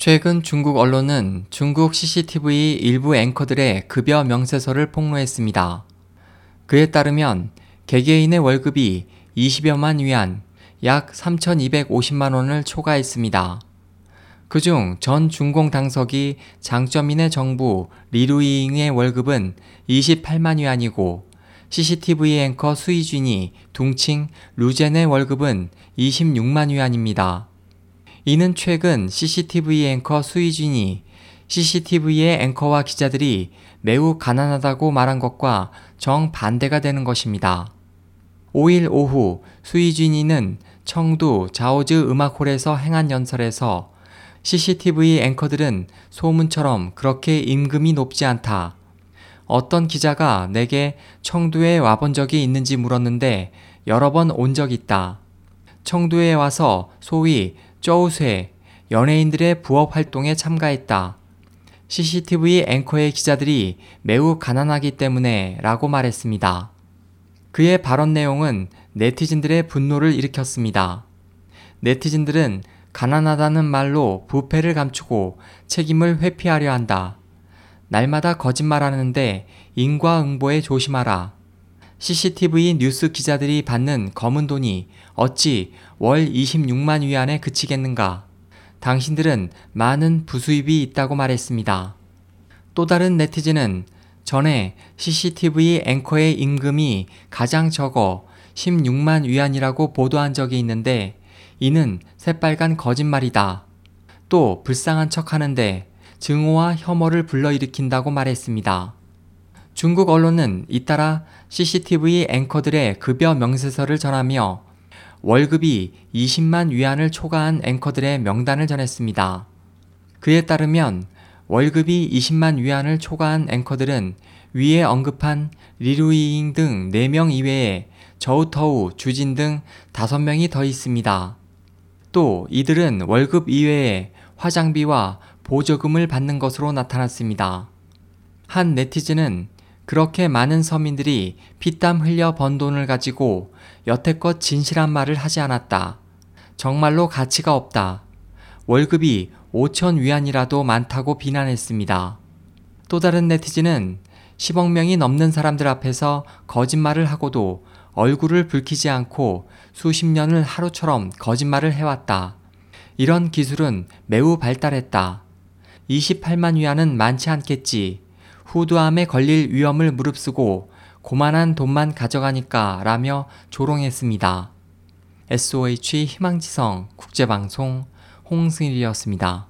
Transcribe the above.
최근 중국 언론은 중국 CCTV 일부 앵커들의 급여 명세서를 폭로했습니다. 그에 따르면 개개인의 월급이 20여만 위안, 약 3,250만 원을 초과했습니다. 그중 전 중공 당석이 장점인의 정부 리루이잉의 월급은 28만 위안이고 CCTV 앵커 수이준이 둥칭 루젠의 월급은 26만 위안입니다. 이는 최근 CCTV 앵커 수이준이 CCTV의 앵커와 기자들이 매우 가난하다고 말한 것과 정반대가 되는 것입니다. 5일 오후 수이준이는 청두 자오즈 음악홀에서 행한 연설에서 CCTV 앵커들은 소문처럼 그렇게 임금이 높지 않다. 어떤 기자가 내게 청두에 와본 적이 있는지 물었는데 여러 번 온 적 있다. 청두에 와서 소위 쪼우쇠, 연예인들의 부업 활동에 참가했다. CCTV 앵커의 기자들이 매우 가난하기 때문에 라고 말했습니다. 그의 발언 내용은 네티즌들의 분노를 일으켰습니다. 네티즌들은 가난하다는 말로 부패를 감추고 책임을 회피하려 한다. 날마다 거짓말하는데 인과응보에 조심하라. CCTV 뉴스 기자들이 받는 검은 돈이 어찌 월 26만 위안에 그치겠는가? 당신들은 많은 부수입이 있다고 말했습니다. 또 다른 네티즌은 전에 CCTV 앵커의 임금이 가장 적어 16만 위안이라고 보도한 적이 있는데 이는 새빨간 거짓말이다. 또 불쌍한 척 하는데 증오와 혐오를 불러일으킨다고 말했습니다. 중국 언론은 잇따라 CCTV 앵커들의 급여 명세서를 전하며 월급이 20만 위안을 초과한 앵커들의 명단을 전했습니다. 그에 따르면 월급이 20만 위안을 초과한 앵커들은 위에 언급한 리루이잉 등 4명 이외에 저우터우, 주진 등 5명이 더 있습니다. 또 이들은 월급 이외에 화장비와 보조금을 받는 것으로 나타났습니다. 한 네티즌은 그렇게 많은 서민들이 피땀 흘려 번 돈을 가지고 여태껏 진실한 말을 하지 않았다. 정말로 가치가 없다. 월급이 5천 위안이라도 많다고 비난했습니다. 또 다른 네티즌은 10억 명이 넘는 사람들 앞에서 거짓말을 하고도 얼굴을 붉히지 않고 수십 년을 하루처럼 거짓말을 해왔다. 이런 기술은 매우 발달했다. 28만 위안은 많지 않겠지. 후두암에 걸릴 위험을 무릅쓰고 고만한 돈만 가져가니까 라며 조롱했습니다. SOH 희망지성 국제방송 홍승일이었습니다.